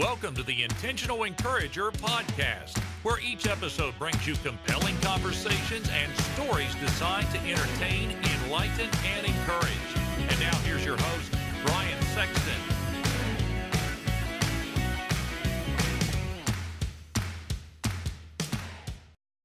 Welcome to the Intentional Encourager podcast, where each episode brings you compelling conversations and stories designed to entertain, enlighten, and encourage. And now here's your host, Brian Sexton.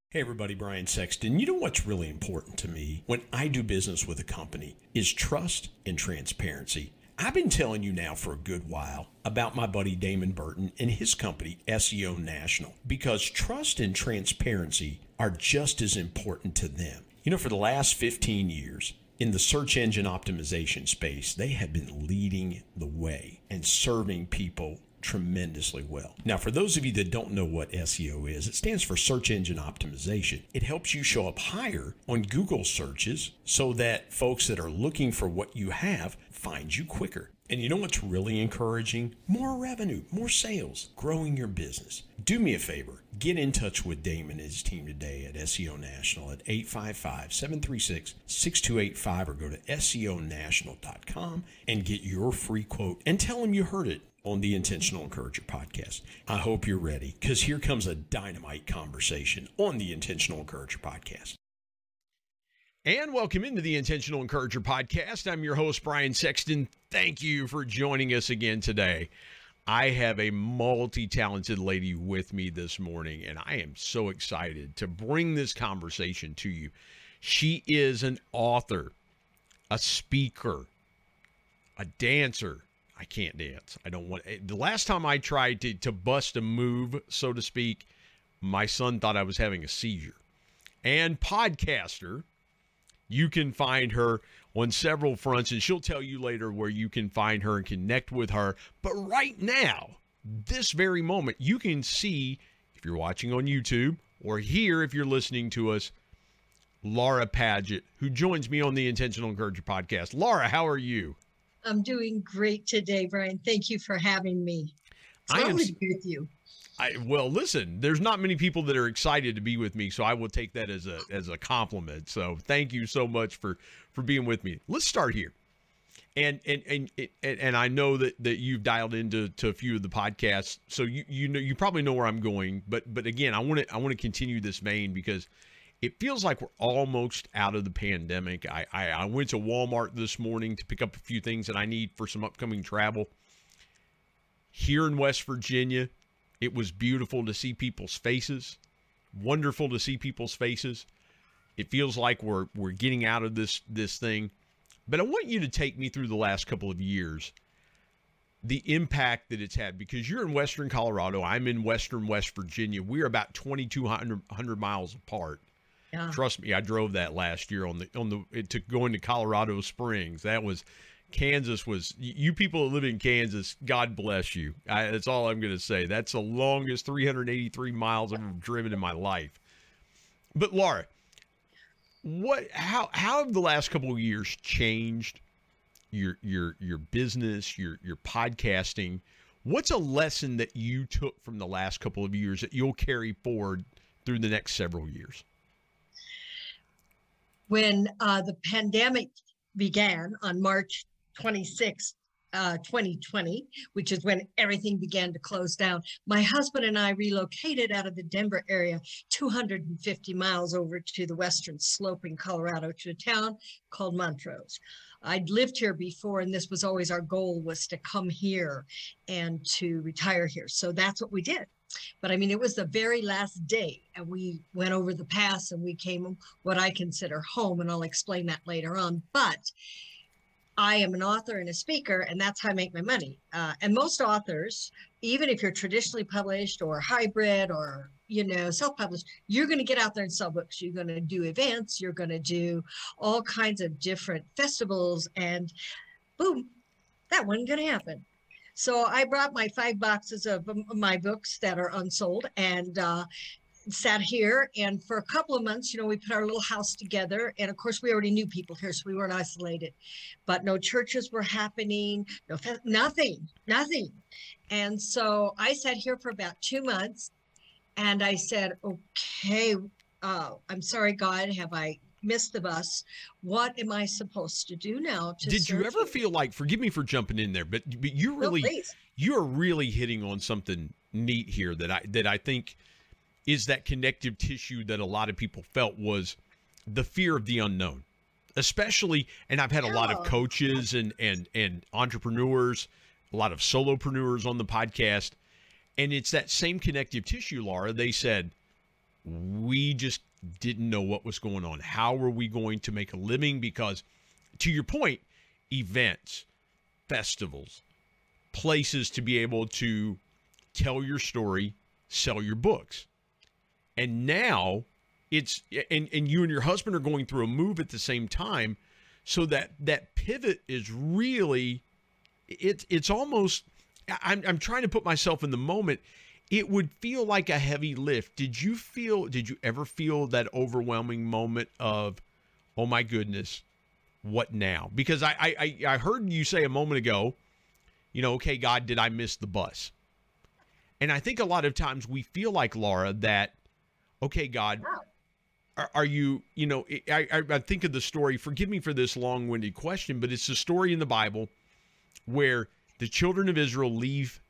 Hey everybody, Brian Sexton. You know what's really important to me when I do business with a company is trust and transparency. I've been telling you now for a good while about my buddy Damon Burton and his company, SEO National, because trust and transparency are just as important to them. You know, for the last 15 years, in the search engine optimization space, they have been leading the way and serving people tremendously well. Now, for those of you that don't know what SEO is, it stands for search engine optimization. It helps you show up higher on Google searches so that folks that are looking for what you have find you quicker. And you know what's really encouraging? More revenue, more sales, growing your business. Do me a favor, get in touch with Damon and his team today at SEO National at 855 736 6285 or go to SEOnational.com and get your free quote and tell them you heard it on the Intentional Encourager podcast. I hope you're ready because here comes a dynamite conversation on the Intentional Encourager podcast. And welcome into the Intentional Encourager podcast. I'm your host, Brian Sexton. Thank you for joining us again today. I have a multi talented lady with me this morning, and I am so excited to bring this conversation to you. She is an author, a speaker, a dancer, I can't dance. I don't want eh, the last time I tried to to bust a move, so to speak, my son thought I was having a seizure. And podcaster, you can find her on several fronts and she'll tell you later where you can find her and connect with her. But right now, this very moment, you can see if you're watching on YouTube or here if you're listening to us Laura Padgett, who joins me on the Intentional Encourager podcast. Laura, how are you? I'm doing great today, Brian. Thank you for having me. It's I am, with you. I, well, listen, there's not many people that are excited to be with me, so I will take that as a as a compliment. So thank you so much for for being with me. Let's start here. And and and and, and I know that that you've dialed into to a few of the podcasts, so you you know you probably know where I'm going. But but again, I want to I want to continue this vein because it feels like we're almost out of the pandemic. I, I, I went to Walmart this morning to pick up a few things that I need for some upcoming travel. Here in West Virginia, it was beautiful to see people's faces. Wonderful to see people's faces. It feels like we're we're getting out of this this thing. But I want you to take me through the last couple of years the impact that it's had because you're in western Colorado, I'm in western West Virginia. We're about 2200 miles apart. Yeah. Trust me, I drove that last year on the on the it took going to Colorado Springs. That was Kansas was you people that live in Kansas. God bless you. I, that's all I'm going to say. That's the longest 383 miles I've driven in my life. But Laura, what how how have the last couple of years changed your your your business, your your podcasting? What's a lesson that you took from the last couple of years that you'll carry forward through the next several years? when uh, the pandemic began on March 26, uh, 2020, which is when everything began to close down, my husband and I relocated out of the Denver area 250 miles over to the western slope in Colorado to a town called Montrose. I'd lived here before, and this was always our goal was to come here and to retire here. So that's what we did. But I mean, it was the very last day, and we went over the pass and we came what I consider home, and I'll explain that later on. But I am an author and a speaker, and that's how I make my money. Uh, and most authors, even if you're traditionally published or hybrid or you know self-published, you're going to get out there and sell books. You're going to do events. You're going to do all kinds of different festivals, and boom, that wasn't going to happen. So I brought my five boxes of um, my books that are unsold and uh, sat here. And for a couple of months, you know, we put our little house together. And of course, we already knew people here, so we weren't isolated. But no churches were happening, no nothing, nothing. And so I sat here for about two months, and I said, "Okay, uh, I'm sorry, God, have I missed the bus. What am I supposed to do now? To Did you ever feel like? Forgive me for jumping in there, but but you No, really please. you're really hitting on something neat here that I that I think is that connective tissue that a lot of people felt was the fear of the unknown. Especially and I've had a lot of oh. coaches and and and entrepreneurs, a lot of solopreneurs on the podcast and it's that same connective tissue, Laura. They said we just didn't know what was going on. How were we going to make a living because to your point, events, festivals, places to be able to tell your story, sell your books. And now it's and and you and your husband are going through a move at the same time so that that pivot is really it's it's almost I'm I'm trying to put myself in the moment it would feel like a heavy lift. Did you feel did you ever feel that overwhelming moment of oh my goodness, what now? Because I I I- heard you say a moment ago, you know, okay, God, did I miss the bus? And I think a lot of times we feel like Laura that okay, God, are, are you, you know, I, I, I think of the story, forgive me for this long winded question, but it's a story in the Bible where the children of Israel leave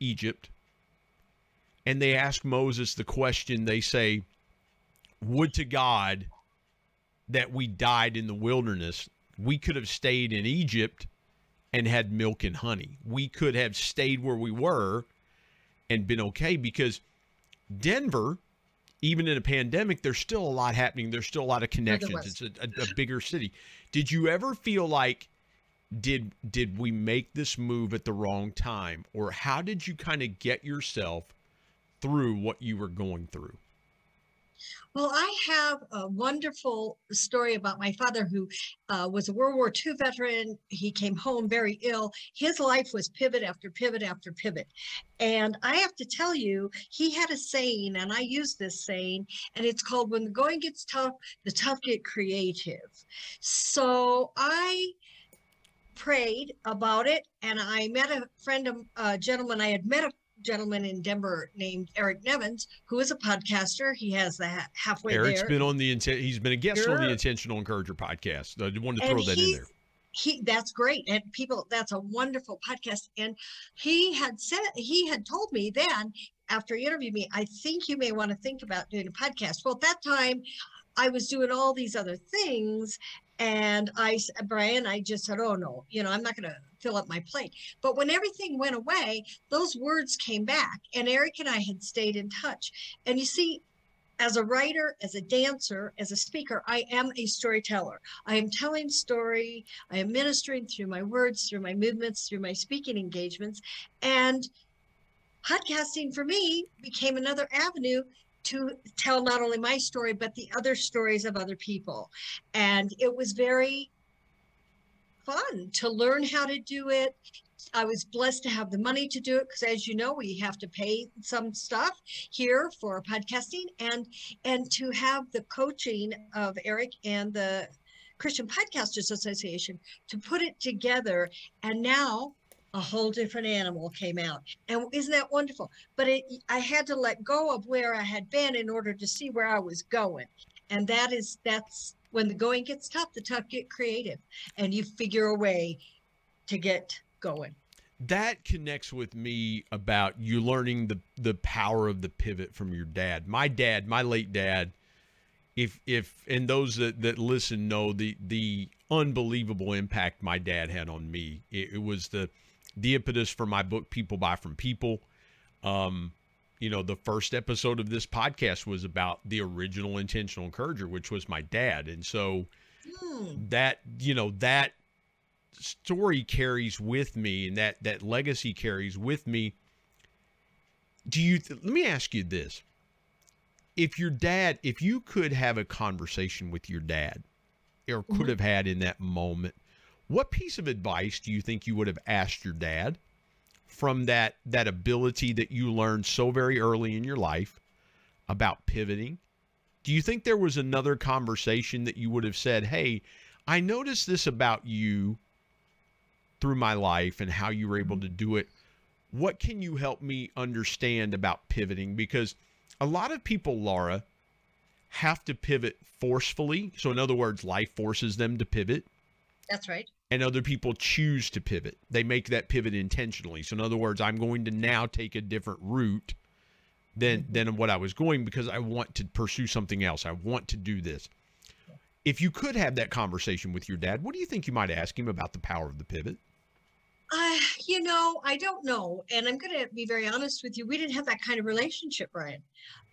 Egypt and they ask Moses the question. They say, Would to God that we died in the wilderness. We could have stayed in Egypt and had milk and honey. We could have stayed where we were and been okay because Denver, even in a pandemic, there's still a lot happening. There's still a lot of connections. It's a, a, a bigger city. Did you ever feel like did did we make this move at the wrong time or how did you kind of get yourself through what you were going through? Well, I have a wonderful story about my father who uh, was a World War II veteran. He came home very ill. His life was pivot after pivot after pivot. And I have to tell you, he had a saying, and I use this saying, and it's called When the Going Gets Tough, the Tough Get Creative. So I prayed about it and I met a friend of a gentleman I had met a gentleman in Denver named Eric Nevins who is a podcaster. He has the ha- halfway Eric's there. been on the he's been a guest on the Intentional Encourager podcast. I wanted to and throw that in there. he that's great. And people that's a wonderful podcast. And he had said he had told me then after he interviewed me i think you may want to think about doing a podcast. Well at that time i was doing all these other things and I, brian i just said oh no. You know i'm not going to fill up my plate but when everything went away those words came back and eric and i had stayed in touch and you see as a writer as a dancer as a speaker i am a storyteller i am telling story I am ministering through my words, through my movements, through my speaking engagements. And podcasting for me became another avenue to tell not only my story, but the other stories of other people. And it was very fun to learn how to do it. I was blessed to have the money to do it because as you know, we have to pay some stuff here for podcasting and and to have the coaching of Eric and the Christian Podcasters Association to put it together. And now a whole different animal came out. And isn't that wonderful? But it, I had to let go of where I had been in order to see where I was going. And that is, that's when the going gets tough, the tough get creative and you figure a way to get going. that connects with me about you learning the the power of the pivot from your dad. My dad, my late dad, if if and those that that listen know the the unbelievable impact my dad had on me. It, it was the the impetus for my book People Buy from People. Um you know, the first episode of this podcast was about the original intentional encourager, which was my dad. And so Hmm. that you know that story carries with me and that that legacy carries with me do you th- let me ask you this if your dad if you could have a conversation with your dad or could Mhm. have had in that moment what piece of advice do you think you would have asked your dad from that that ability that you learned so very early in your life about pivoting do you think there was another conversation that you would have said hey i noticed this about you through my life and how you were able to do it what can you help me understand about pivoting because a lot of people laura have to pivot forcefully. So, in other words, life forces them to pivot, That's right. And other people choose to pivot. They make that pivot intentionally. So, in other words, I'm going to now take a different route than than what I was going because I want to pursue something else. I want to do this. If you could have that conversation with your dad, what do you think you might ask him about the power of the pivot? I, you know, I don't know. And I'm going to be very honest with you. We didn't have that kind of relationship, Brian.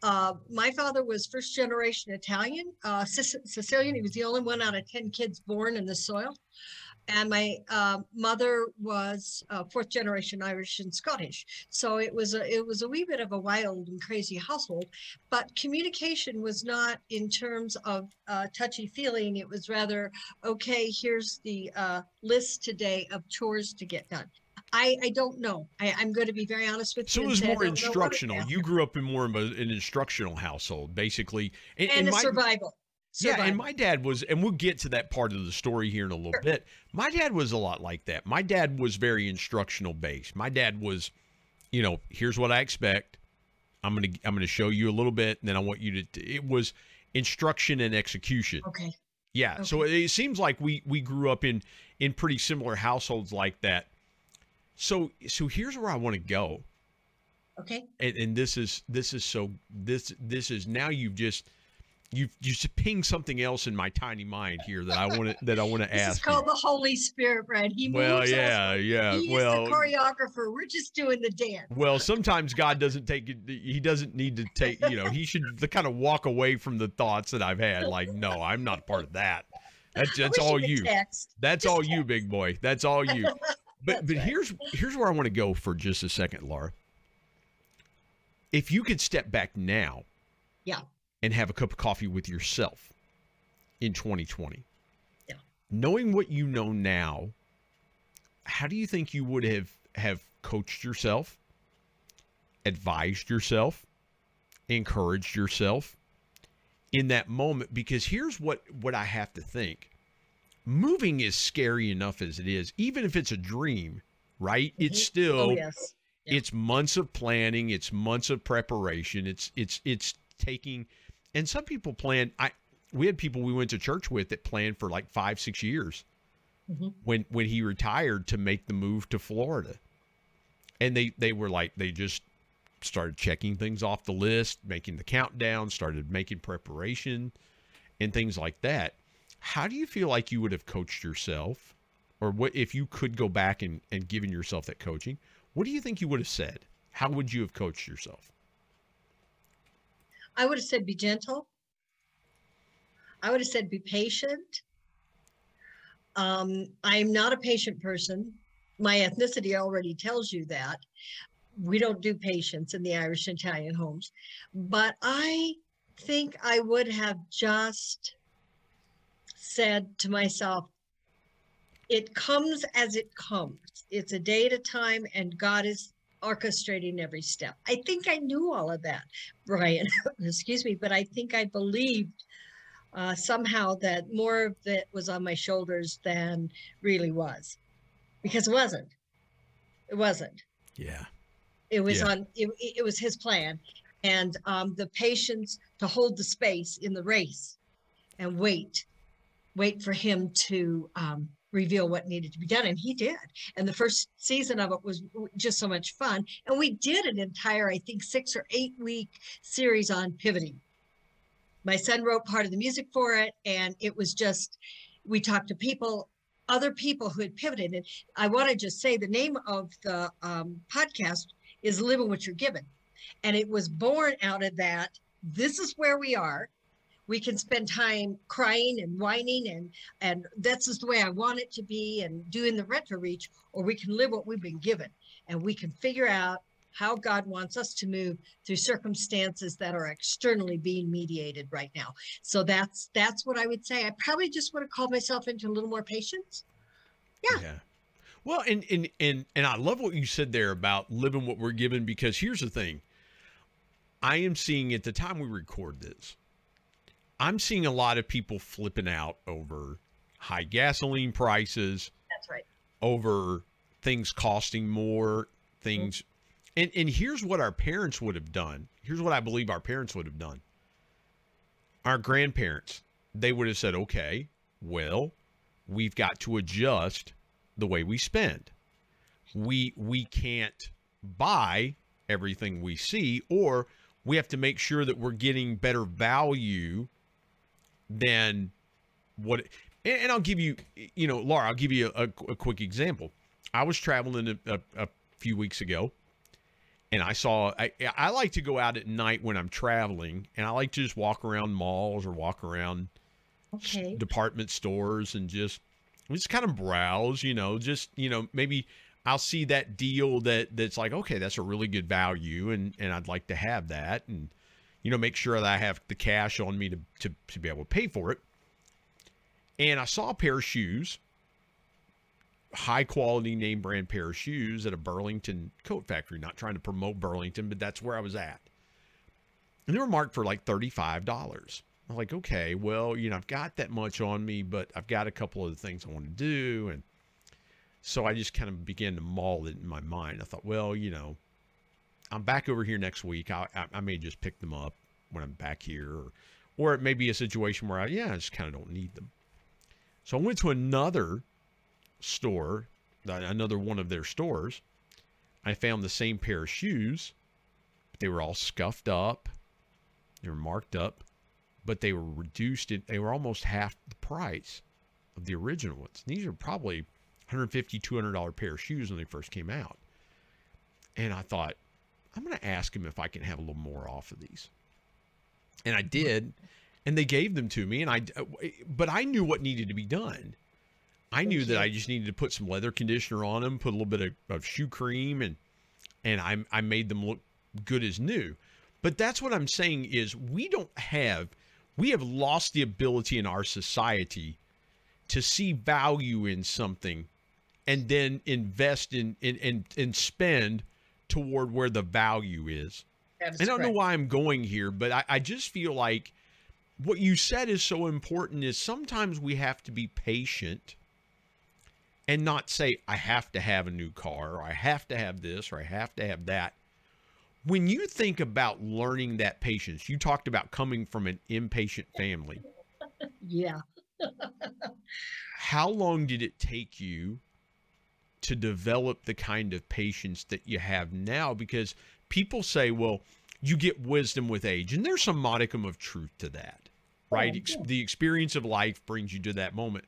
Uh, my father was first generation Italian, uh, Sic- Sicilian. He was the only one out of 10 kids born in the soil. And my uh, mother was uh, fourth generation Irish and Scottish. So it was a it was a wee bit of a wild and crazy household. But communication was not in terms of uh, touchy feeling. It was rather okay. Here's the uh, list today of chores to get done. I, I don't know. I, I'm going to be very honest with So you. it was more don't know what to instructional. You grew up in more of a, an instructional household, basically. And, and, and a my, survival. Yeah, and my dad was, and we'll get to that part of the story here in a little bit. My dad was a lot like that. My dad was very instructional based. My dad was, you know, here's what I expect. I'm gonna I'm gonna show you a little bit, and then I want you to. It was instruction and execution. okay. Yeah. So it seems like we we grew up in in pretty similar households like that. So so here's where I want to go Okay. and, and this is this is so this this is now you've just you just pinged something else in my tiny mind here that I want to that I want to ask. called you. the Holy Spirit, Brad. He Well, moves us. yeah, yeah. He Well, is the choreographer. We're just doing the dance. well, sometimes God doesn't take it. He doesn't need to take. You know, he should the kind of walk away from the thoughts that I've had. Like, no, I'm not a part of that. That's that's all you. Text. That's Just all you, big boy. That's all you. But but right. here's here's where I want to go for just a second, Laura. If you could step back now, Yeah. And have a cup of coffee with yourself in 2020, Yeah. knowing what you know now, how do you think you would have have coached yourself, advised yourself, encouraged yourself in that moment? Because here's what what I have to think moving is scary enough as it is, even if it's a dream, right? It's Mhm. still Oh yes. Yeah. it's months of planning, it's months of preparation, it's it's it's taking and some people plan I we had people we went to church with that planned for like 5 6 years. Mhm. When when he retired to make the move to Florida. And they they were like they just started checking things off the list, making the countdown, started making preparation and things like that. How do you feel like you would have coached yourself? Or what if you could go back and, and given yourself that coaching? What do you think you would have said? How would you have coached yourself? I would have said be gentle. I would have said be patient. Um, I'm not a patient person. My ethnicity already tells you that. We don't do patience in the Irish and Italian homes. But I think I would have just said to myself, it comes as it comes. It's a day at a time, and God is orchestrating every step. I think I knew all of that, Brian. Excuse me, but I think I believed uh, somehow that more of it was on my shoulders than really was, because it wasn't. It wasn't. Yeah. It was Yeah. on. It, it was his plan, and um, the patience to hold the space in the race, and wait, wait for him to um, reveal what needed to be done, and he did. And the first season of it was just so much fun, and we did an entire, I think, six or eight week series on pivoting. My son wrote part of the music for it, and it was just we talked to people other people who had pivoted and i want to just say the name of the um, podcast is living what you're given and it was born out of that this is where we are we can spend time crying and whining and and that's just the way i want it to be and doing the retro reach or we can live what we've been given. And we can figure out how god wants us to move through circumstances that are externally being mediated right now. So that's that's what i would say. I probably just want to call myself into a little more patience. Yeah. Well, and and and and I love what you said there about living what we're given because here's the thing. I am seeing at the time we record this, I'm seeing a lot of people flipping out over high gasoline prices, that's right over things costing more, things and and here's what our parents would have done. Here's what I believe our parents would have done. our grandparents, they would have said, okay, well, we've got to adjust the way we spend. We we can't buy everything we see, or we have to make sure that we're getting better value than what. And, and I'll give you, you know, Laura, I'll give you a, a quick example. I was traveling a, a, a few weeks ago, and I saw. I, I like to go out at night when I'm traveling, and I like to just walk around malls or walk around Okay. department stores and just just kind of browse, you know, just you know maybe I'll see that deal that that's like okay, that's a really good value and and I'd like to have that and you know make sure that I have the cash on me to to to be able to pay for it. And I saw a pair of shoes, high quality name brand pair of shoes at a Burlington coat factory, not trying to promote Burlington, but that's where I was at. And they were marked for like $35. I'm like, okay, well, you know, I've got that much on me, but I've got a couple of the things I want to do. And so I just kind of began to maul it in my mind. I thought, well, you know, I'm back over here next week. I, I, I may just pick them up when I'm back here. Or, or it may be a situation where I, yeah, I just kind of don't need them. So I went to another store, uh, another one of their stores. I found the same pair of shoes, but they were all scuffed up. They were marked up but they were reduced. In, they were almost half the price of the original ones. These are probably 150 $200 pair of shoes when they first came out. And I thought, I'm going to ask him if I can have a little more off of these. And I did. And they gave them to me. And I, uh, eh, but I knew what needed to be done. I knew that I just needed to put some leather conditioner on them, put a little bit of, of shoe cream, and and I, I made them look good as new. But that's what I'm saying is we don't have we have lost the ability in our society to see value in something and then invest in and and, and spend toward where the value is. That is I don't know why I'm going here, but I, I just feel like what you said is so important is sometimes we have to be patient and not say, I have to have a new car, or I have to have this, or I have to have that. When you think about learning that patience, you talked about coming from an impatient family. Yeah. How long did it take you to develop the kind of patience that you have now? Because people say, well, you get wisdom with age, and there's some modicum of truth to that, oh, right? Ex- the experience of life brings you to that moment.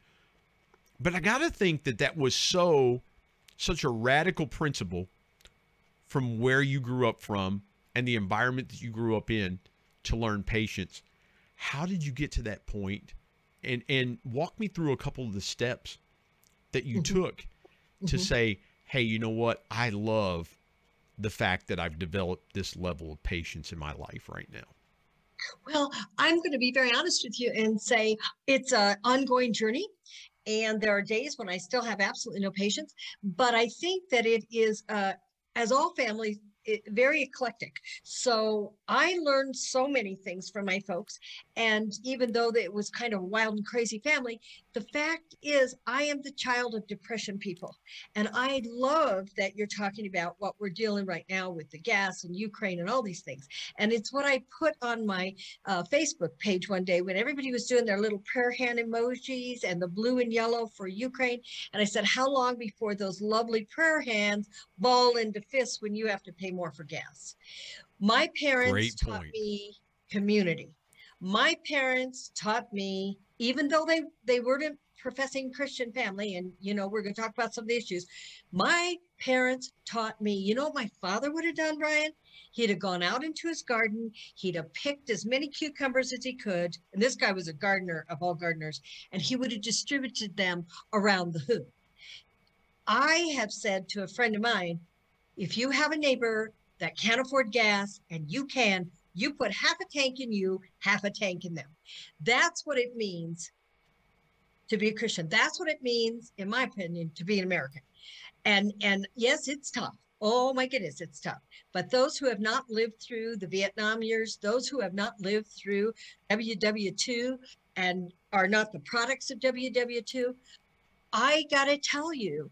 But I got to think that that was so, such a radical principle from where you grew up from and the environment that you grew up in to learn patience. How did you get to that point? And and walk me through a couple of the steps that you mm-hmm. took to say, "Hey, you know what? I love the fact that I've developed this level of patience in my life right now." Well, I'm going to be very honest with you and say it's an ongoing journey. And there are days when I still have absolutely no patience. But I think that it is, uh, as all families, it, very eclectic. So I learned so many things from my folks. And even though it was kind of a wild and crazy family, the fact is, I am the child of depression people. And I love that you're talking about what we're dealing right now with the gas and Ukraine and all these things. And it's what I put on my uh, Facebook page one day when everybody was doing their little prayer hand emojis and the blue and yellow for Ukraine. And I said, How long before those lovely prayer hands ball into fists when you have to pay more for gas? My parents Great taught point. me community. My parents taught me, even though they, they weren't a professing Christian family, and you know, we're going to talk about some of the issues. My parents taught me, you know what my father would have done, Brian? He'd have gone out into his garden. He'd have picked as many cucumbers as he could. And this guy was a gardener of all gardeners, and he would have distributed them around the hood. I have said to a friend of mine, if you have a neighbor that can't afford gas and you can, you put half a tank in you, half a tank in them. That's what it means to be a Christian. That's what it means, in my opinion, to be an American. And and yes, it's tough. Oh my goodness, it's tough. But those who have not lived through the Vietnam years, those who have not lived through WW2 and are not the products of WW2, I got to tell you,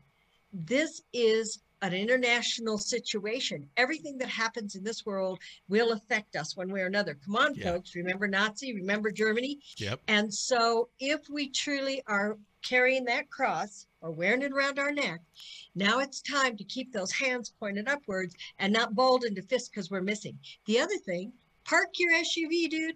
this is an international situation. Everything that happens in this world will affect us one way or another. Come on, Yeah. folks. Remember Nazi, remember Germany. Yep. And so, if we truly are carrying that cross or wearing it around our neck, now it's time to keep those hands pointed upwards and not balled into fists because we're missing. The other thing, park your SUV, dude.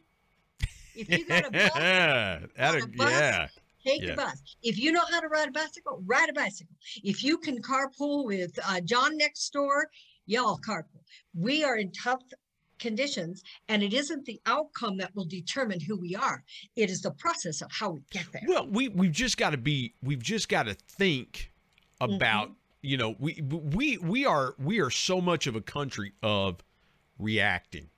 If you got a bus, Atta- a bus, yeah. Take Yeah. a bus. If you know how to ride a bicycle, ride a bicycle. If you can carpool with uh, John next door, y'all carpool. We are in tough conditions, and it isn't the outcome that will determine who we are. It is the process of how we get there. Well, we we've just got to be we've just got to think about Mm-hmm. you know we we we are we are so much of a country of reacting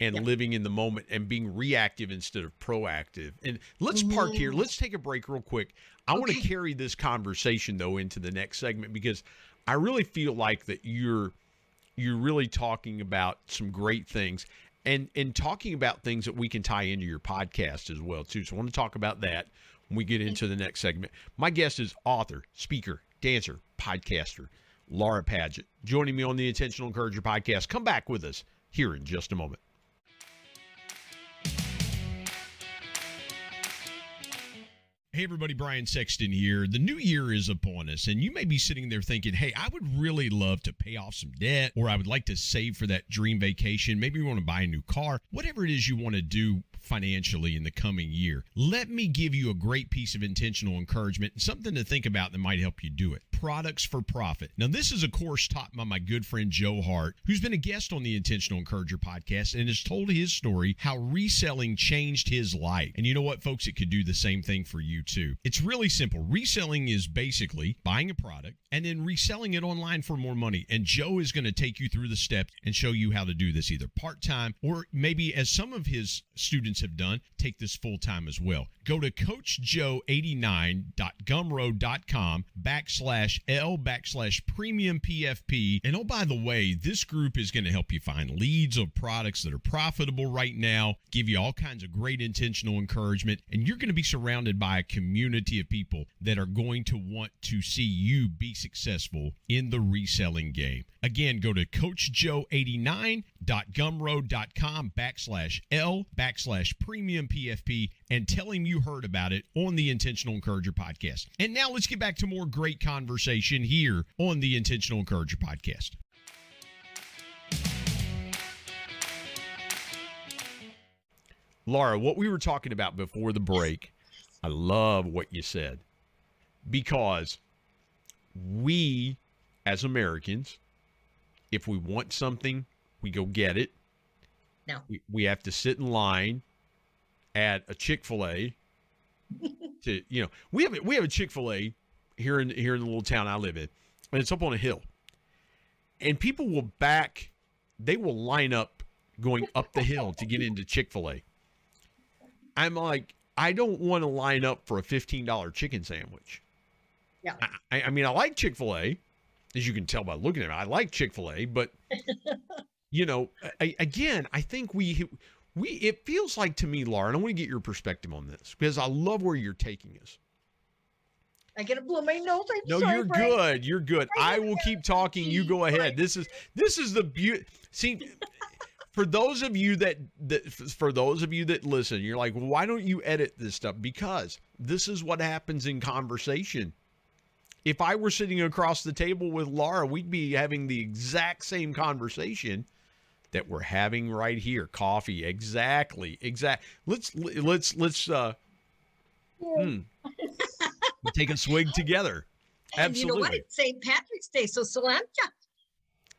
and Yep. living in the moment and being reactive instead of proactive. And let's park here. Mhm. Let's take a break real quick. I want to carry this conversation though into the next segment because I really feel like that you're you're really talking about some great things and and talking about things that we can tie into your podcast as well too. So I want to talk about that when we get into the next segment. My guest is author, speaker, dancer, podcaster, Laura Padgett, joining me on the Intentional Encourager podcast. Come back with us here in just a moment. Hey, everybody, Brian Sexton here. The new year is upon us, and you may be sitting there thinking, hey, I would really love to pay off some debt, or I would like to save for that dream vacation. Maybe you want to buy a new car. Whatever it is you want to do financially in the coming year, let me give you a great piece of intentional encouragement something to think about that might help you do it. Products for Profit. Now, this is a course taught by my good friend Joe Hart, who's been a guest on the Intentional Encourager podcast and has told his story how reselling changed his life. And you know what, folks? It could do the same thing for you too. It's really simple. Reselling is basically buying a product and then reselling it online for more money. And Joe is going to take you through the steps and show you how to do this either part time or maybe, as some of his students have done, take this full time as well. Go to coachjoe89.gumroad.com backslash L backslash premium PFP. And oh, by the way, this group is going to help you find leads of products that are profitable right now, give you all kinds of great intentional encouragement, and you're going to be surrounded by a community of people that are going to want to see you be successful in the reselling game. Again, go to coachjoe89.gumroad.com backslash L backslash premium PFP and tell him you heard about it on the Intentional Encourager podcast. And now let's get back to more great conversation here on the Intentional Encourager podcast. Laura, what we were talking about before the break, I love what you said because we as Americans, if we want something, we go get it. No. We, we have to sit in line at a Chick-fil-A to, you know, we have a- we have a Chick-fil-A here in here in the little town I live in. And it's up on a hill. And people will back they will line up going up the hill to get into Chick-fil-A. I'm like, I don't want to line up for a $15 chicken sandwich. Yeah. I, I mean, I like Chick fil A, as you can tell by looking at it. I like Chick fil A, but, you know, I, again, I think we, we, it feels like to me, Laura, and I want to get your perspective on this because I love where you're taking us. I gotta blow my nose. I'm No, sorry, you're Brian. good. You're good. I will keep talking. You go ahead. This is this is the beauty. See, for those of you that that for those of you that listen, you're like, why don't you edit this stuff? Because this is what happens in conversation. If I were sitting across the table with Laura, we'd be having the exact same conversation that we're having right here. Coffee, exactly, exact. Let's let's let's uh, hmm. take a swig together. And you know what? It's St. Patrick's Day, so Sláinte.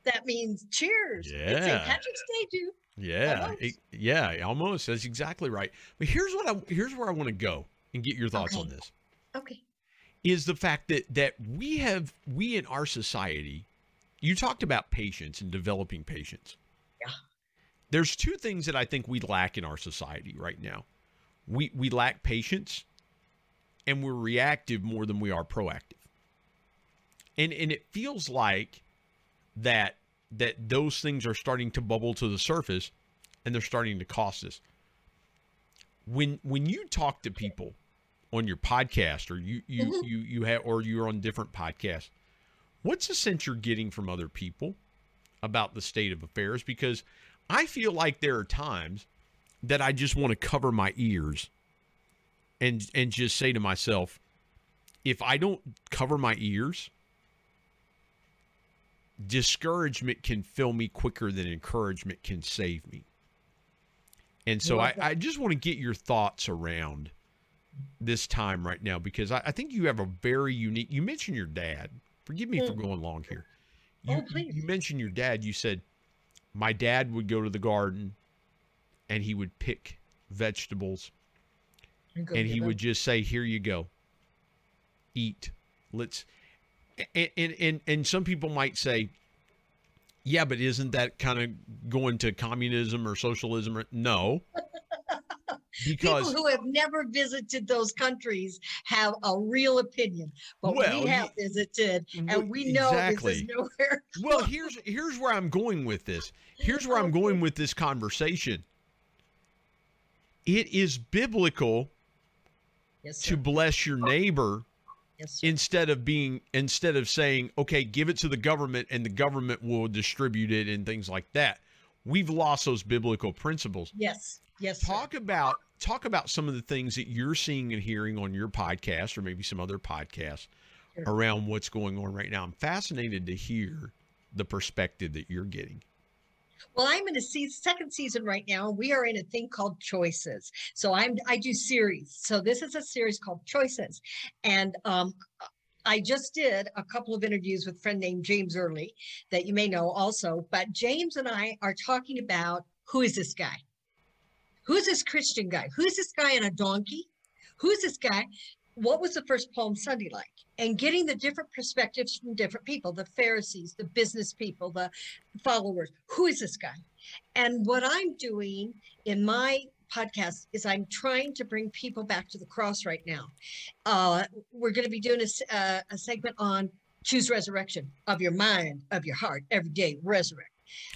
That means cheers. It's Yeah. St. Patrick's Day, dude. Yeah, Almost. it- yeah, almost. That's exactly right. But here's what I here's where I want to go and get your thoughts Okay. on this. Okay. Is the fact that that we have we in our society, you talked about patience and developing patience. There's two things that I think we lack in our society right now. We we lack patience and we're reactive more than we are proactive. And and it feels like that that those things are starting to bubble to the surface and they're starting to cost us. When when you talk to people on your podcast or you you Mhm. you you have or you're on different podcasts, what's the sense you're getting from other people about the state of affairs? Because I feel like there are times that I just want to cover my ears and and just say to myself, if I don't cover my ears, discouragement can fill me quicker than encouragement can save me. And so I, I just want to get your thoughts around this time right now because I, I think you have a very unique. You mentioned your dad. Forgive me for mm. going long here. You, Oh, please. you mentioned your dad. You said my dad would go to the garden and he would pick vegetables And and he them. would just say, "Here you go, eat. Let's." And and and, and some people might say, "Yeah, but isn't that kind of going to communism or socialism?" No, because People who have never visited those countries have a real opinion, but Well, we have visited, and we know exactly. this is nowhere. well, here's here's where I'm going with this. Here's where I'm going with this conversation. It is biblical Yes, to bless your neighbor Yes, instead of being instead of saying okay give it to the government and the government will distribute it and things like that we've lost those biblical principles yes, yes. sir. talk about talk about some of the things that you're seeing and hearing on your podcast or maybe some other podcasts Sure. around what's going on right now i'm fascinated to hear the perspective that you're getting Well, I'm in a se- second season right now. and We are in a thing called Choices. So I'm I do series. So this is a series called Choices, and um, I just did a couple of interviews with a friend named James Early that you may know also. But James and I are talking about who is this guy? Who is this Christian guy? Who's this guy on a donkey? Who's this guy? What was the first Palm Sunday like? And getting the different perspectives from different people, the Pharisees, the business people, the followers. Who is this guy? And what I'm doing in my podcast is I'm trying to bring people back to the cross right now. Uh, we're going to be doing a, uh, a segment on choose resurrection of your mind, of your heart, every day, resurrect.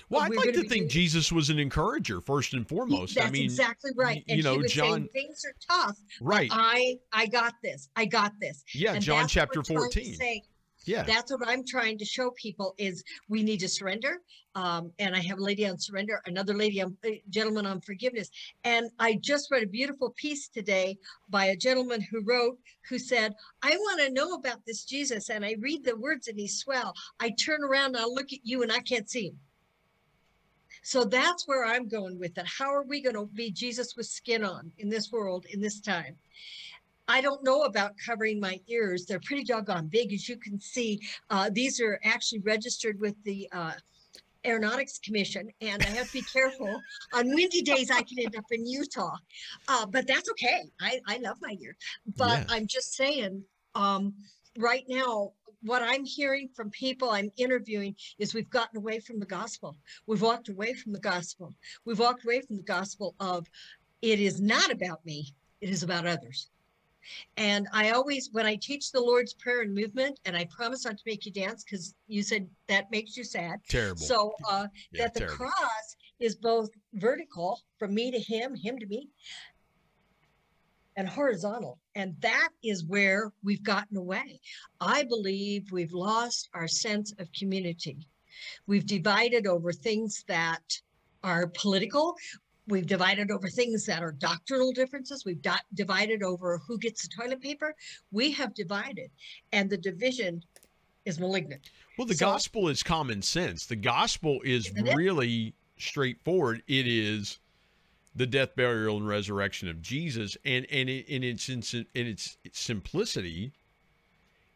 Well i'd like gonna think doing- jesus was an encourager first and foremost That's i mean exactly right. And you know he was saying, john things are tough. right I I got this. I got this. yeah And john chapter we're trying to 14 say. yeah that's what I'm trying to show people is we need to surrender. Um, and I have a lady on surrender, another lady on a gentleman on forgiveness. And I just read a beautiful piece today by a gentleman who wrote, who said, I want to know about this Jesus. And I read the words and he's swell. I turn around and I look at you and I can't see him. So that's where I'm going with it. How are we going to be Jesus with skin on in this world, in this time? I don't know about covering my ears. They're pretty doggone big, as you can see. Uh, these are actually registered with the uh, Aeronautics Commission, and I have to be careful. On windy days, I can end up in Utah, uh, but that's okay. I, I love my ear. But Yeah. I'm just saying, um, right now, what I'm hearing from people I'm interviewing is we've gotten away from the gospel. We've walked away from the gospel. We've walked away from the gospel of it is not about me, it is about others. And I always, when I teach the Lord's Prayer and movement, and I promise not to make you dance because you said that makes you sad. terrible So uh, Yeah, that the terrible. cross is both vertical from me to him, him to me, and horizontal. And that is where we've gotten away. I believe we've lost our sense of community. We've divided over things that are political. We've divided over things that are doctrinal differences. We've di- divided over who gets the toilet paper. We have divided, and the division is malignant. Well, the So- gospel is common sense. The gospel is Isn't it? really straightforward. It is the death, burial, and resurrection of Jesus, and and it, in its in its simplicity,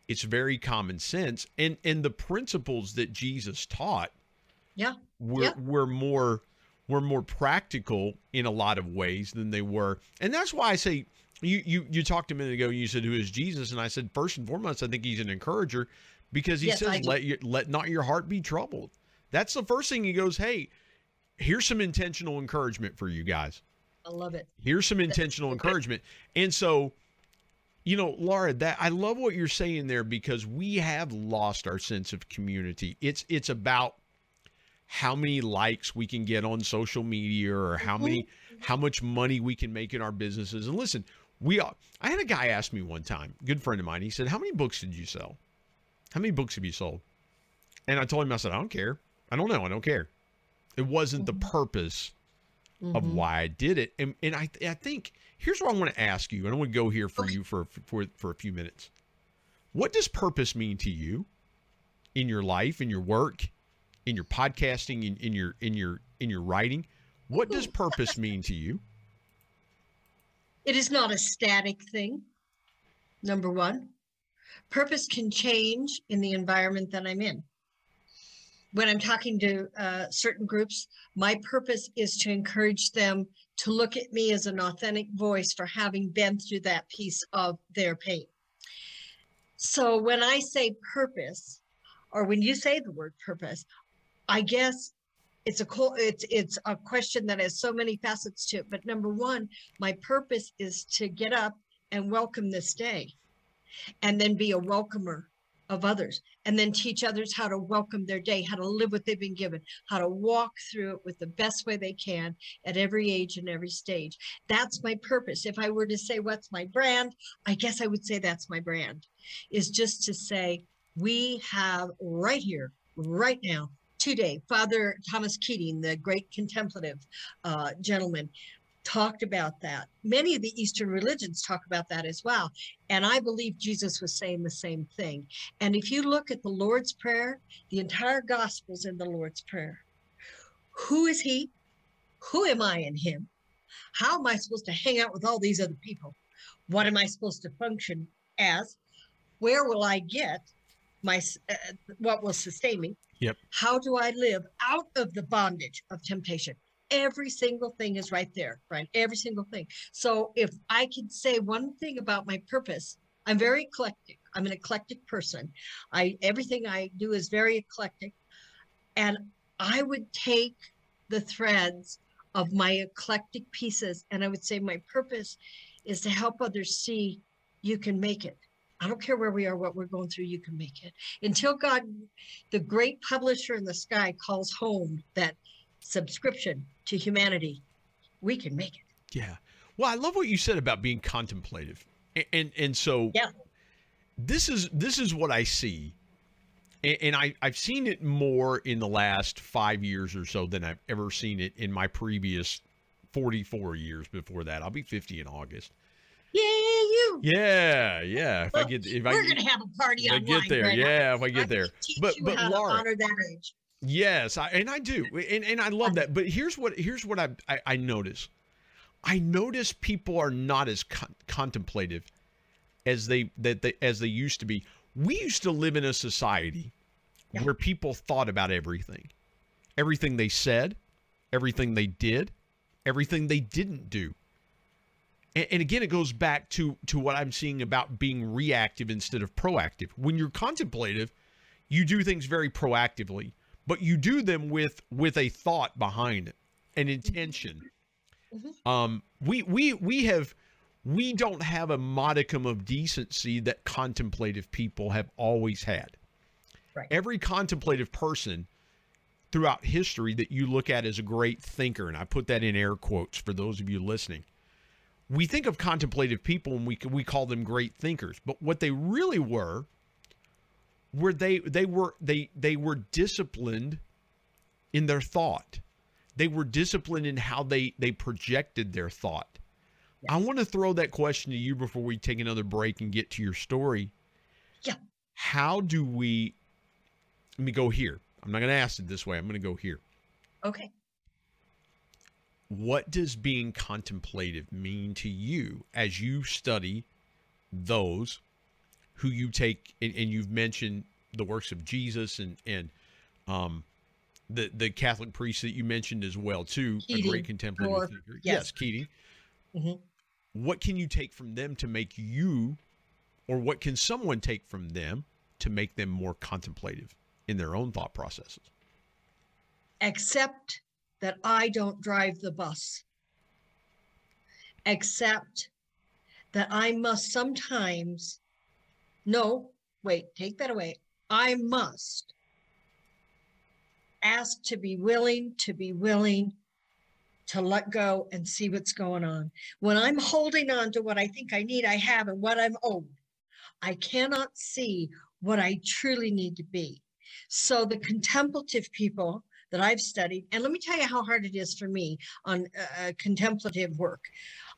it's very common sense, and and the principles that Jesus taught Yeah. were Yeah. were more were more practical in a lot of ways than they were, and that's why I say. You, you you talked a minute ago. And you said who is Jesus, and I said first and foremost, I think he's an encourager because he Yes, says let your let not your heart be troubled. That's the first thing he goes. Hey, here's some intentional encouragement for you guys. I love it. Here's some intentional encouragement. And so, you know, Laura, that I love what you're saying there because we have lost our sense of community. It's it's about how many likes we can get on social media or how mm-hmm. many how much money we can make in our businesses. And listen, we are, I had a guy ask me one time, good friend of mine, he said, "How many books did you sell? How many books have you sold?" And I told him, I said, I don't care. I don't know. I don't care. It wasn't the Mhm. purpose of Mhm. why I did it. And and I I think here's what I want to ask you, and I want to go here for Okay. you for for for a few minutes. What does purpose mean to you in your life, in your work, in your podcasting, in, in your in your in your writing? What does purpose mean to you? It is not a static thing. Number one, purpose can change in the environment that I'm in. When I'm talking to uh, certain groups, my purpose is to encourage them to look at me as an authentic voice for having been through that piece of their pain. So when I say purpose, or when you say the word purpose, I guess it's a it's it's a question that has so many facets to it. But number one, my purpose is to get up and welcome this day and then be a welcomer of others and then teach others how to welcome their day how to live what they've been given how to walk through it with the best way they can at every age and every stage. That's my purpose. If i were to say what's my brand? I guess i would say that's my brand is just to say we have right here right now today father thomas keating the great contemplative uh, gentleman talked about that. Many of the Eastern religions talk about that as well. And I believe Jesus was saying the same thing. And if you look at the Lord's Prayer, the entire gospel's in the Lord's Prayer. Who is he? Who am I in him? How am I supposed to hang out with all these other people? What am I supposed to function as? Where will I get my uh, what will sustain me? Yep. How do I live out of the bondage of temptation? Every single thing is right there, right? Every single thing. So if I could say one thing about my purpose, I'm very eclectic. I'm an eclectic person. I everything I do is very eclectic. And I would take the threads of my eclectic pieces and I would say my purpose is to help others see you can make it. I don't care where we are, what we're going through, you can make it. Until God, the great publisher in the sky, calls home that subscription to humanity, we can make it. Yeah. Well, I love what you said about being contemplative. And and, and so Yeah. this is this is what I see. And, and I, I've seen it more in the last five years or so than I've ever seen it in my previous 44 years before that. I'll be 50 in August. Yeah, you! Yeah, yeah. If I get if I We're get, gonna have a party if I get there, Brenda. yeah, if I I get there. teach But but Laura, honor that age. Yes, I, and I do, and and I love that. But here's what here's what I I, I notice. I notice people are not as con- contemplative as they that they, as they used to be. We used to live in a society Yeah. where people thought about everything, everything they said, everything they did, everything they didn't do. And, and again, it goes back to to what I'm seeing about being reactive instead of proactive. When you're contemplative, you do things very proactively but you do them with with a thought behind it an intention Mhm. um we we we have we don't have a modicum of decency that contemplative people have always had Right. every contemplative person throughout history that you look at as a great thinker and i put that in air quotes for those of you listening we think of contemplative people and we we call them great thinkers but what they really were were they they were they they were disciplined in their thought. They were disciplined in how they they projected their thought. I want to throw that question to you before we take another break and get to your story. Yeah. how do we let me go here. I'm not going to ask it this way. I'm going to go here. Okay. what does being contemplative mean to you as you study those who you take and, and you've mentioned the works of Jesus and and um the the Catholic priest that you mentioned as well too a great contemplative or- thinker yes. yes Keating Mhm. what can you take from them to make you or what can someone take from them to make them more contemplative in their own thought processes Accept that I don't drive the bus. Accept that I must sometimes, no, wait, take that away. I must ask to be willing, to be willing to let go and see what's going on. When I'm holding on to what I think I need, I have, and what I'm owed, I cannot see what I truly need to be. So the contemplative people that I've studied, and let me tell you how hard it is for me on uh, uh contemplative work.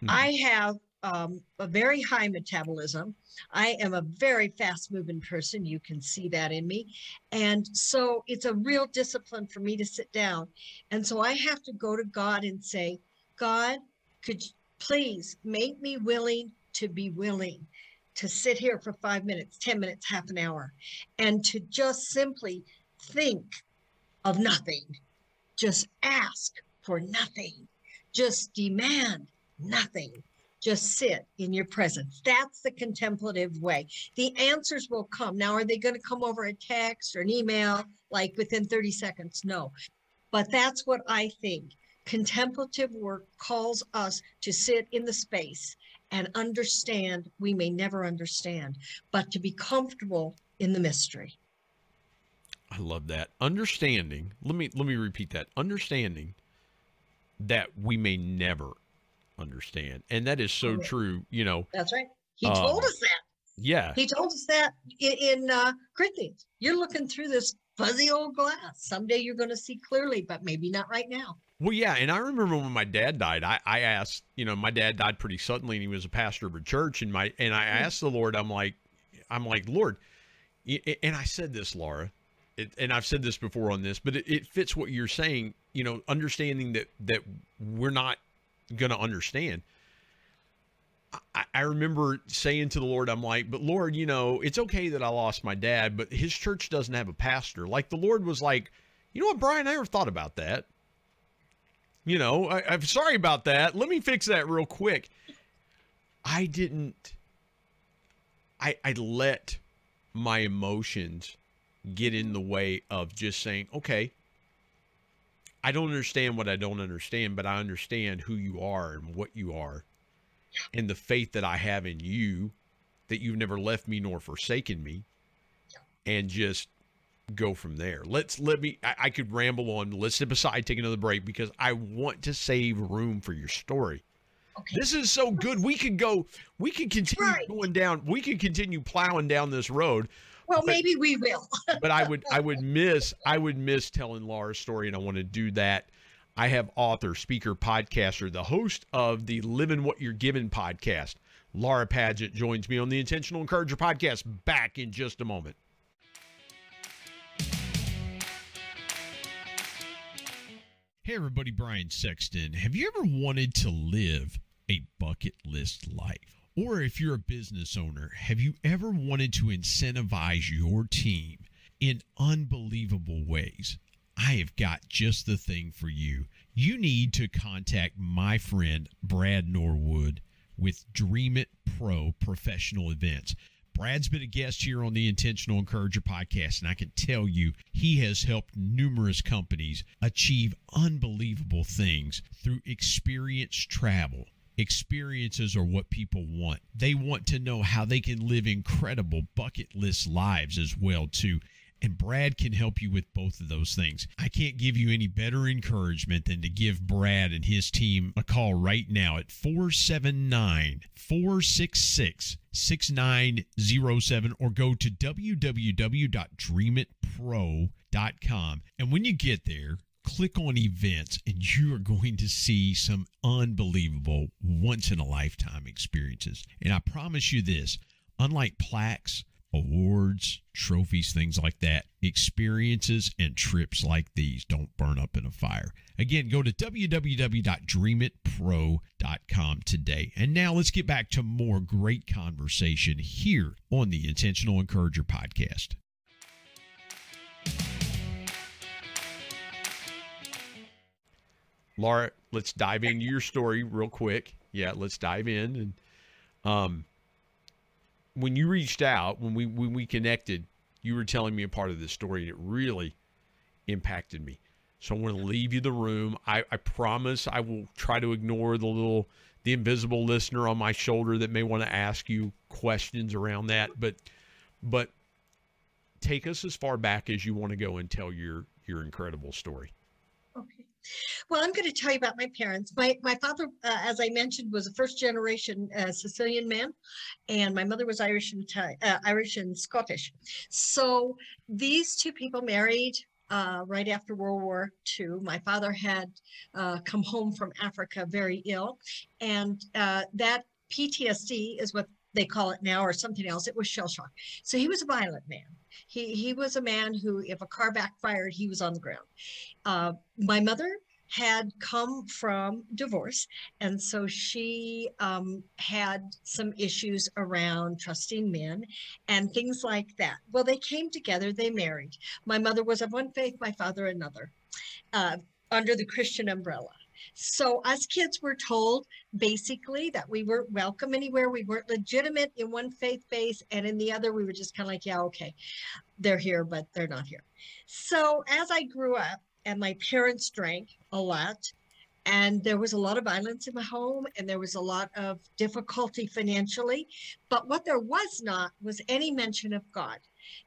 Mm-hmm. I have um, a very high metabolism. I am a very fast moving person. You can see that in me. And so it's a real discipline for me to sit down. And so I have to go to God and say, God, could you please make me willing to be willing to sit here for five minutes, 10 minutes, half an hour, and to just simply think of nothing. Just ask for nothing. Just demand nothing just sit in your presence. That's the contemplative way. The answers will come. Now, are they going to come over a text or an email like within 30 seconds? No. But that's what I think. Contemplative work calls us to sit in the space and understand we may never understand, but to be comfortable in the mystery. I love that. Understanding. Let me let me repeat that. Understanding that we may never understand. And that is so true. You know, that's right. He told us that. Yeah. He told us that in, in uh, Corinthians. You're looking through this fuzzy old glass. Someday you're going to see clearly, but maybe not right now. Well, yeah, and I remember when my dad died, I, I asked, you know, my dad died pretty suddenly, and he was a pastor of a church, and my and I hmm. asked the Lord, I'm like, I'm like, Lord, and I said this, Laura, it, and I've said this before on this, but it, it fits what you're saying, you know, understanding that that we're not going to understand. I, I remember saying to the Lord, I'm like, but Lord, you know, it's okay that I lost my dad, but his church doesn't have a pastor. Like the Lord was like, you know what, Brian, I never thought about that. You know, I, I'm sorry about that. Let me fix that real quick. I didn't, I, I let my emotions get in the way of just saying, okay, I don't understand what I don't understand, but I understand who you are and what you are and the faith that I have in you that you've never left me nor forsaken me and just go from there. Let's let me I, I could ramble on. Let's step aside, take another break because I want to save room for your story. Okay. This is so good. We could go, we could continue right. going down, we could continue plowing down this road. Well, but, maybe we will. but I would I would miss I would miss telling Laura's story, and I want to do that. I have author, speaker, podcaster, the host of the Living What You're Given podcast. Laura Padgett joins me on the Intentional Encourager podcast. Back in just a moment. Hey, everybody, Brian Sexton. Have you ever wanted to live a bucket list life? Or if you're a business owner, have you ever wanted to incentivize your team in unbelievable ways? I have got just the thing for you. You need to contact my friend Brad Norwood with Dream It Pro Professional Events. Brad's been a guest here on the Intentional Encourager podcast, and I can tell you he has helped numerous companies achieve unbelievable things through experienced travel experiences are what people want. They want to know how they can live incredible bucket list lives as well too. And Brad can help you with both of those things. I can't give you any better encouragement than to give Brad and his team a call right now at 479 466 6907 or go to www.dreamitpro.com. And when you get there, click on events and you are going to see some unbelievable once in a lifetime experiences. And I promise you this unlike plaques, awards, trophies, things like that, experiences and trips like these don't burn up in a fire. Again, go to www.dreamitpro.com today. And now let's get back to more great conversation here on the Intentional Encourager podcast. Laura, let's dive into your story real quick. Yeah, let's dive in. And um, when you reached out, when we when we connected, you were telling me a part of this story, and it really impacted me. So I'm going to leave you the room. I, I promise I will try to ignore the little the invisible listener on my shoulder that may want to ask you questions around that. But but take us as far back as you want to go and tell your your incredible story. Well, I'm going to tell you about my parents. My my father, uh, as I mentioned, was a first generation uh, Sicilian man, and my mother was Irish and uh, Irish and Scottish. So these two people married uh, right after World War II. My father had uh, come home from Africa very ill, and uh, that PTSD is what they call it now, or something else. It was shell shock. So he was a violent man. He he was a man who, if a car backfired, he was on the ground. Uh, my mother had come from divorce, and so she um, had some issues around trusting men and things like that. Well, they came together. They married. My mother was of one faith. My father another, uh, under the Christian umbrella. So us kids were told basically that we weren't welcome anywhere. We weren't legitimate in one faith base, and in the other, we were just kind of like, yeah, okay, they're here, but they're not here. So as I grew up, and my parents drank a lot, and there was a lot of violence in my home, and there was a lot of difficulty financially. But what there was not was any mention of God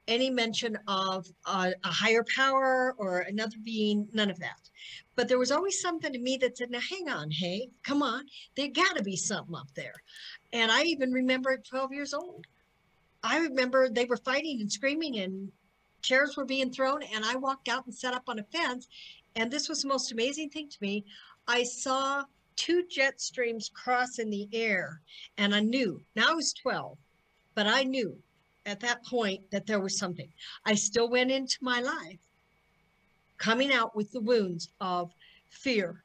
any mention of a, higher power or another being, none of that. But there was always something to me that said, now hang on, hey, come on, there got to be something up there. And I even remember at 12 years old, I remember they were fighting and screaming and chairs were being thrown. And I walked out and sat up on a fence. And this was the most amazing thing to me. I saw two jet streams cross in the air and I knew, now I was 12, but I knew at that point that there was something. I still went into my life coming out with the wounds of fear.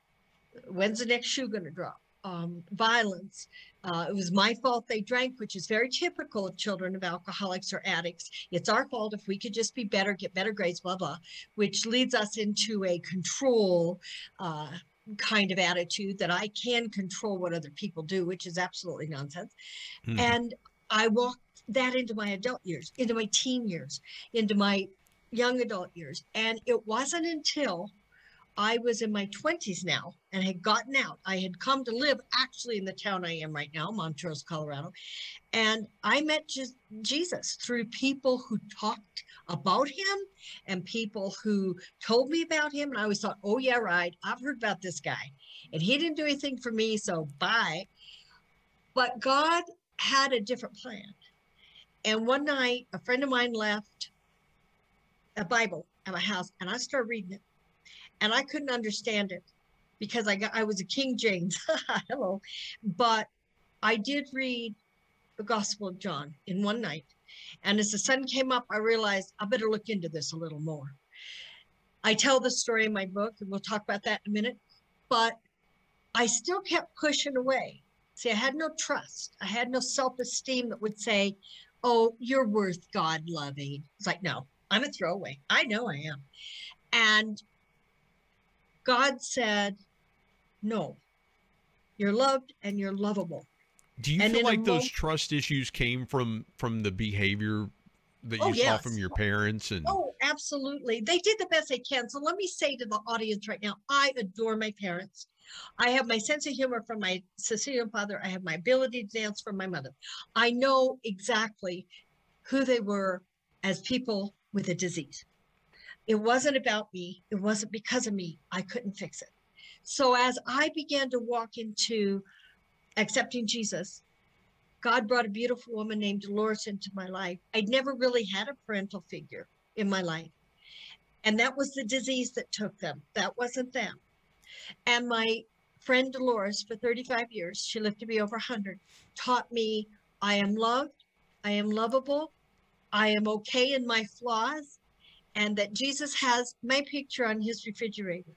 When's the next shoe going to drop? Um, violence. Uh, it was my fault they drank, which is very typical of children of alcoholics or addicts. It's our fault if we could just be better, get better grades, blah, blah, which leads us into a control uh, kind of attitude that I can control what other people do, which is absolutely nonsense. Hmm. And I walked that into my adult years, into my teen years, into my young adult years. And it wasn't until I was in my 20s now and had gotten out. I had come to live actually in the town I am right now, Montrose, Colorado. And I met Jesus through people who talked about him and people who told me about him. And I always thought, oh, yeah, right. I've heard about this guy. And he didn't do anything for me, so bye. But God had a different plan. And one night, a friend of mine left a Bible at my house, and I started reading it, and I couldn't understand it because I got I was a King James, hello, but I did read the Gospel of John in one night, and as the sun came up, I realized I better look into this a little more. I tell the story in my book, and we'll talk about that in a minute, but I still kept pushing away. See, I had no trust. I had no self esteem that would say, oh, you're worth God loving. It's like, no, I'm a throwaway. I know I am. And God said, no, you're loved and you're lovable. Do you and feel like those trust issues came from from the behavior that oh, you yes. saw from your parents and oh absolutely they did the best they can so let me say to the audience right now i adore my parents I have my sense of humor from my Sicilian father. I have my ability to dance from my mother. I know exactly who they were as people with a disease. It wasn't about me. It wasn't because of me. I couldn't fix it. So as I began to walk into accepting Jesus, God brought a beautiful woman named Dolores into my life. I'd never really had a parental figure in my life. And that was the disease that took them. That wasn't them. And my friend Dolores, for 35 years, she lived to be over 100, taught me I am loved, I am lovable, I am okay in my flaws, and that Jesus has my picture on his refrigerator,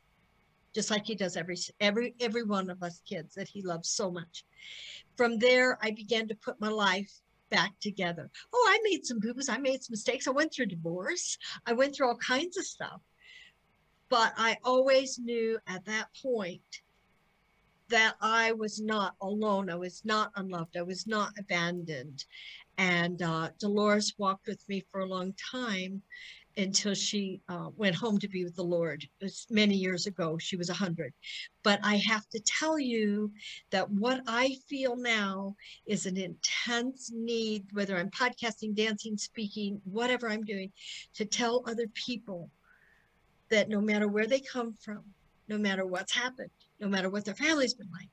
just like he does every every every one of us kids that he loves so much. From there, I began to put my life back together. Oh, I made some boo I made some mistakes. I went through divorce. I went through all kinds of stuff. But I always knew at that point that I was not alone. I was not unloved. I was not abandoned. And uh, Dolores walked with me for a long time until she uh, went home to be with the Lord. It was many years ago. She was 100. But I have to tell you that what I feel now is an intense need, whether I'm podcasting, dancing, speaking, whatever I'm doing, to tell other people that no matter where they come from, no matter what's happened, no matter what their family's been like.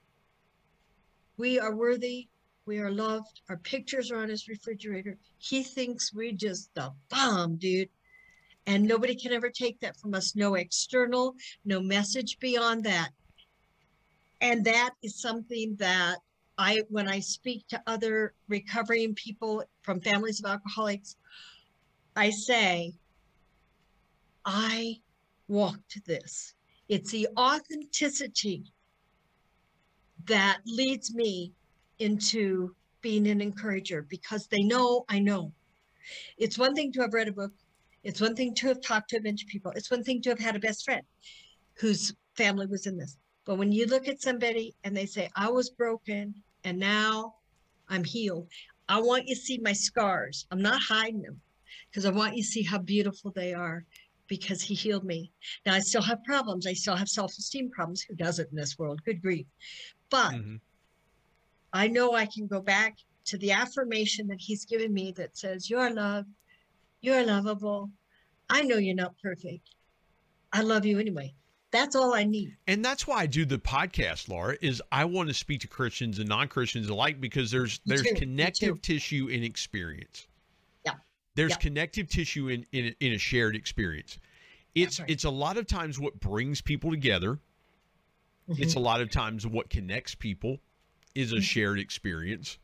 We are worthy. We are loved. Our pictures are on his refrigerator. He thinks we're just the bomb, dude. And nobody can ever take that from us. No external, no message beyond that. And that is something that I, when I speak to other recovering people from families of alcoholics, I say, I walked this. It's the authenticity that leads me into being an encourager because they know I know. It's one thing to have read a book, it's one thing to have talked to a bunch of people, it's one thing to have had a best friend whose family was in this. But when you look at somebody and they say, I was broken and now I'm healed, I want you to see my scars. I'm not hiding them because I want you to see how beautiful they are because he healed me. Now I still have problems. I still have self-esteem problems. Who doesn't in this world? Good grief. But mm-hmm. I know I can go back to the affirmation that he's given me that says, You're loved, you're lovable. I know you're not perfect. I love you anyway. That's all I need. And that's why I do the podcast, Laura, is I want to speak to Christians and non-Christians alike because there's there's connective tissue in experience. There's yeah. connective tissue in, in in a shared experience. It's right. it's a lot of times what brings people together. Mm-hmm. It's a lot of times what connects people is a mm-hmm. shared experience.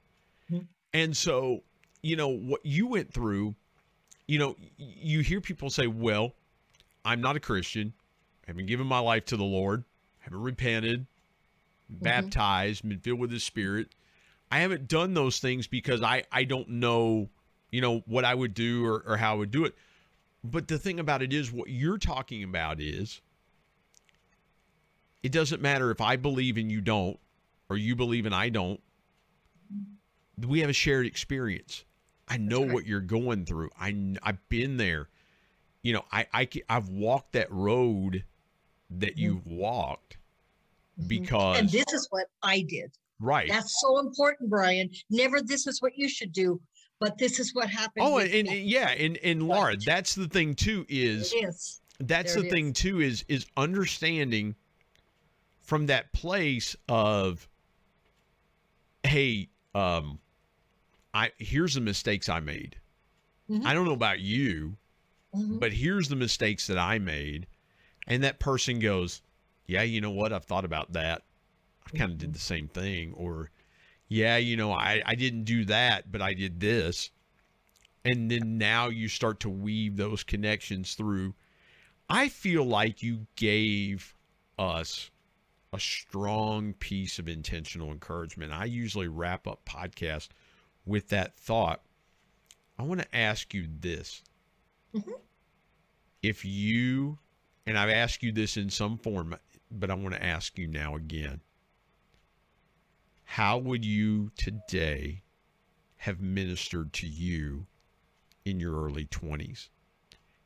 Mm-hmm. And so, you know, what you went through, you know, you hear people say, well, I'm not a Christian I haven't given my life to the Lord, I haven't repented, mm-hmm. baptized, been filled with the Spirit. I haven't done those things because I I don't know, you know, what I would do or, or how I would do it. But the thing about it is, what you're talking about is, it doesn't matter if I believe and you don't, or you believe and I don't. We have a shared experience. I know right. what you're going through. I I've been there. You know, I I I've walked that road that mm-hmm. you've walked mm-hmm. because and this is what I did. Right. That's so important, Brian. Never this is what you should do, but this is what happened. Oh, and, and, yeah, and and Laura, that's the thing too is, is. that's there the thing is. too is is understanding from that place of hey, um I here's the mistakes I made. Mm-hmm. I don't know about you, mm-hmm. but here's the mistakes that I made and that person goes, "Yeah, you know what? I've thought about that. I kind of did the same thing." Or, "Yeah, you know, I I didn't do that, but I did this." And then now you start to weave those connections through. I feel like you gave us a strong piece of intentional encouragement. I usually wrap up podcasts with that thought. I want to ask you this. Mm-hmm. If you and I've asked you this in some form, but I want to ask you now again. How would you today have ministered to you in your early 20s?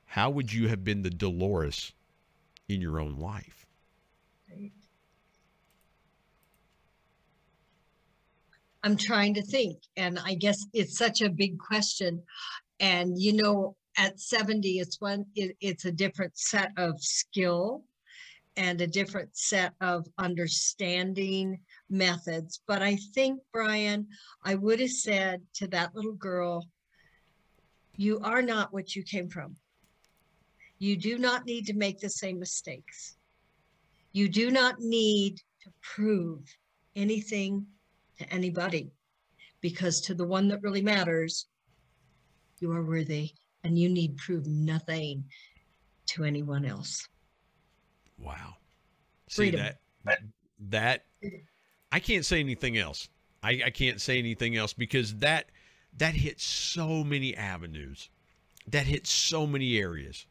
How would you have been the Dolores in your own life? I'm trying to think, and I guess it's such a big question. And you know, at 70 it's one it, it's a different set of skill and a different set of understanding methods but i think brian i would have said to that little girl you are not what you came from you do not need to make the same mistakes you do not need to prove anything to anybody because to the one that really matters you are worthy and you need prove nothing to anyone else. Wow. See that that I can't say anything else. I, I can't say anything else because that that hits so many avenues. That hits so many areas.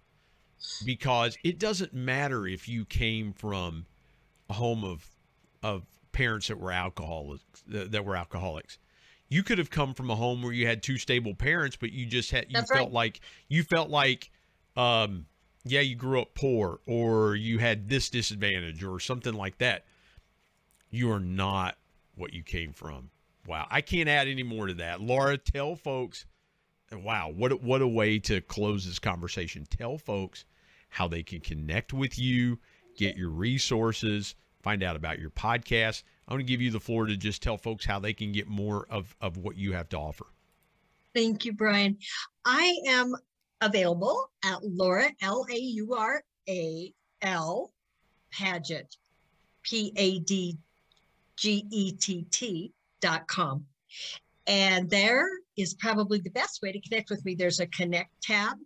Because it doesn't matter if you came from a home of of parents that were alcoholics that were alcoholics you could have come from a home where you had two stable parents, but you just had you That's felt right. like you felt like um yeah, you grew up poor or you had this disadvantage or something like that. You are not what you came from. Wow. I can't add any more to that. Laura, tell folks wow, what a, what a way to close this conversation. Tell folks how they can connect with you, get your resources, find out about your podcast. I want to give you the floor to just tell folks how they can get more of, of what you have to offer. Thank you, Brian. I am available at Laura, L A U R A L, Padgett, P A D G E T T dot com. And there is probably the best way to connect with me. There's a connect tab.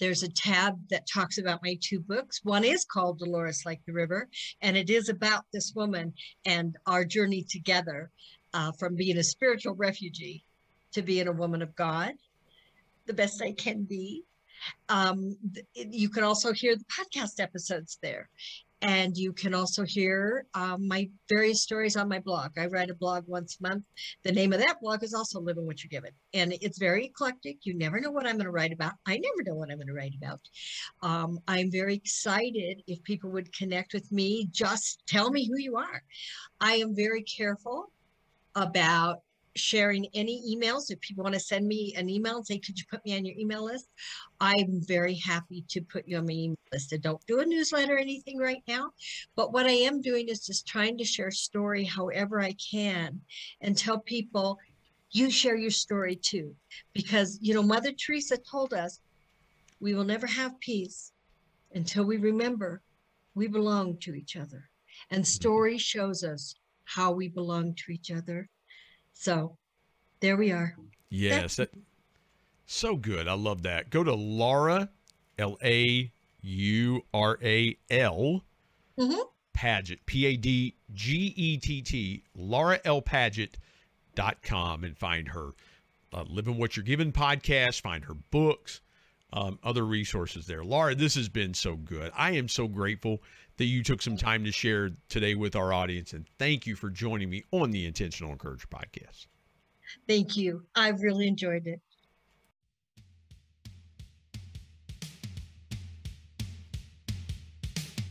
There's a tab that talks about my two books. One is called Dolores Like the River, and it is about this woman and our journey together uh, from being a spiritual refugee to being a woman of God, the best I can be. Um, you can also hear the podcast episodes there. And you can also hear um, my various stories on my blog. I write a blog once a month. The name of that blog is also Living What You're Given. And it's very eclectic. You never know what I'm going to write about. I never know what I'm going to write about. Um, I'm very excited if people would connect with me. Just tell me who you are. I am very careful about sharing any emails. If people want to send me an email and say, could you put me on your email list? I'm very happy to put you on my email list. I don't do a newsletter or anything right now, but what I am doing is just trying to share story however I can and tell people you share your story too. Because, you know, Mother Teresa told us we will never have peace until we remember we belong to each other. And story shows us how we belong to each other so there we are. Yes. That, so good. I love that. Go to Laura, L A U R A L, mm-hmm. Padgett, P A D G E T T, Laura L. Padgett.com and find her uh, Living What You're Given podcast, find her books, um, other resources there. Laura, this has been so good. I am so grateful that you took some time to share today with our audience. And thank you for joining me on the Intentional Encourager podcast. Thank you. I've really enjoyed it.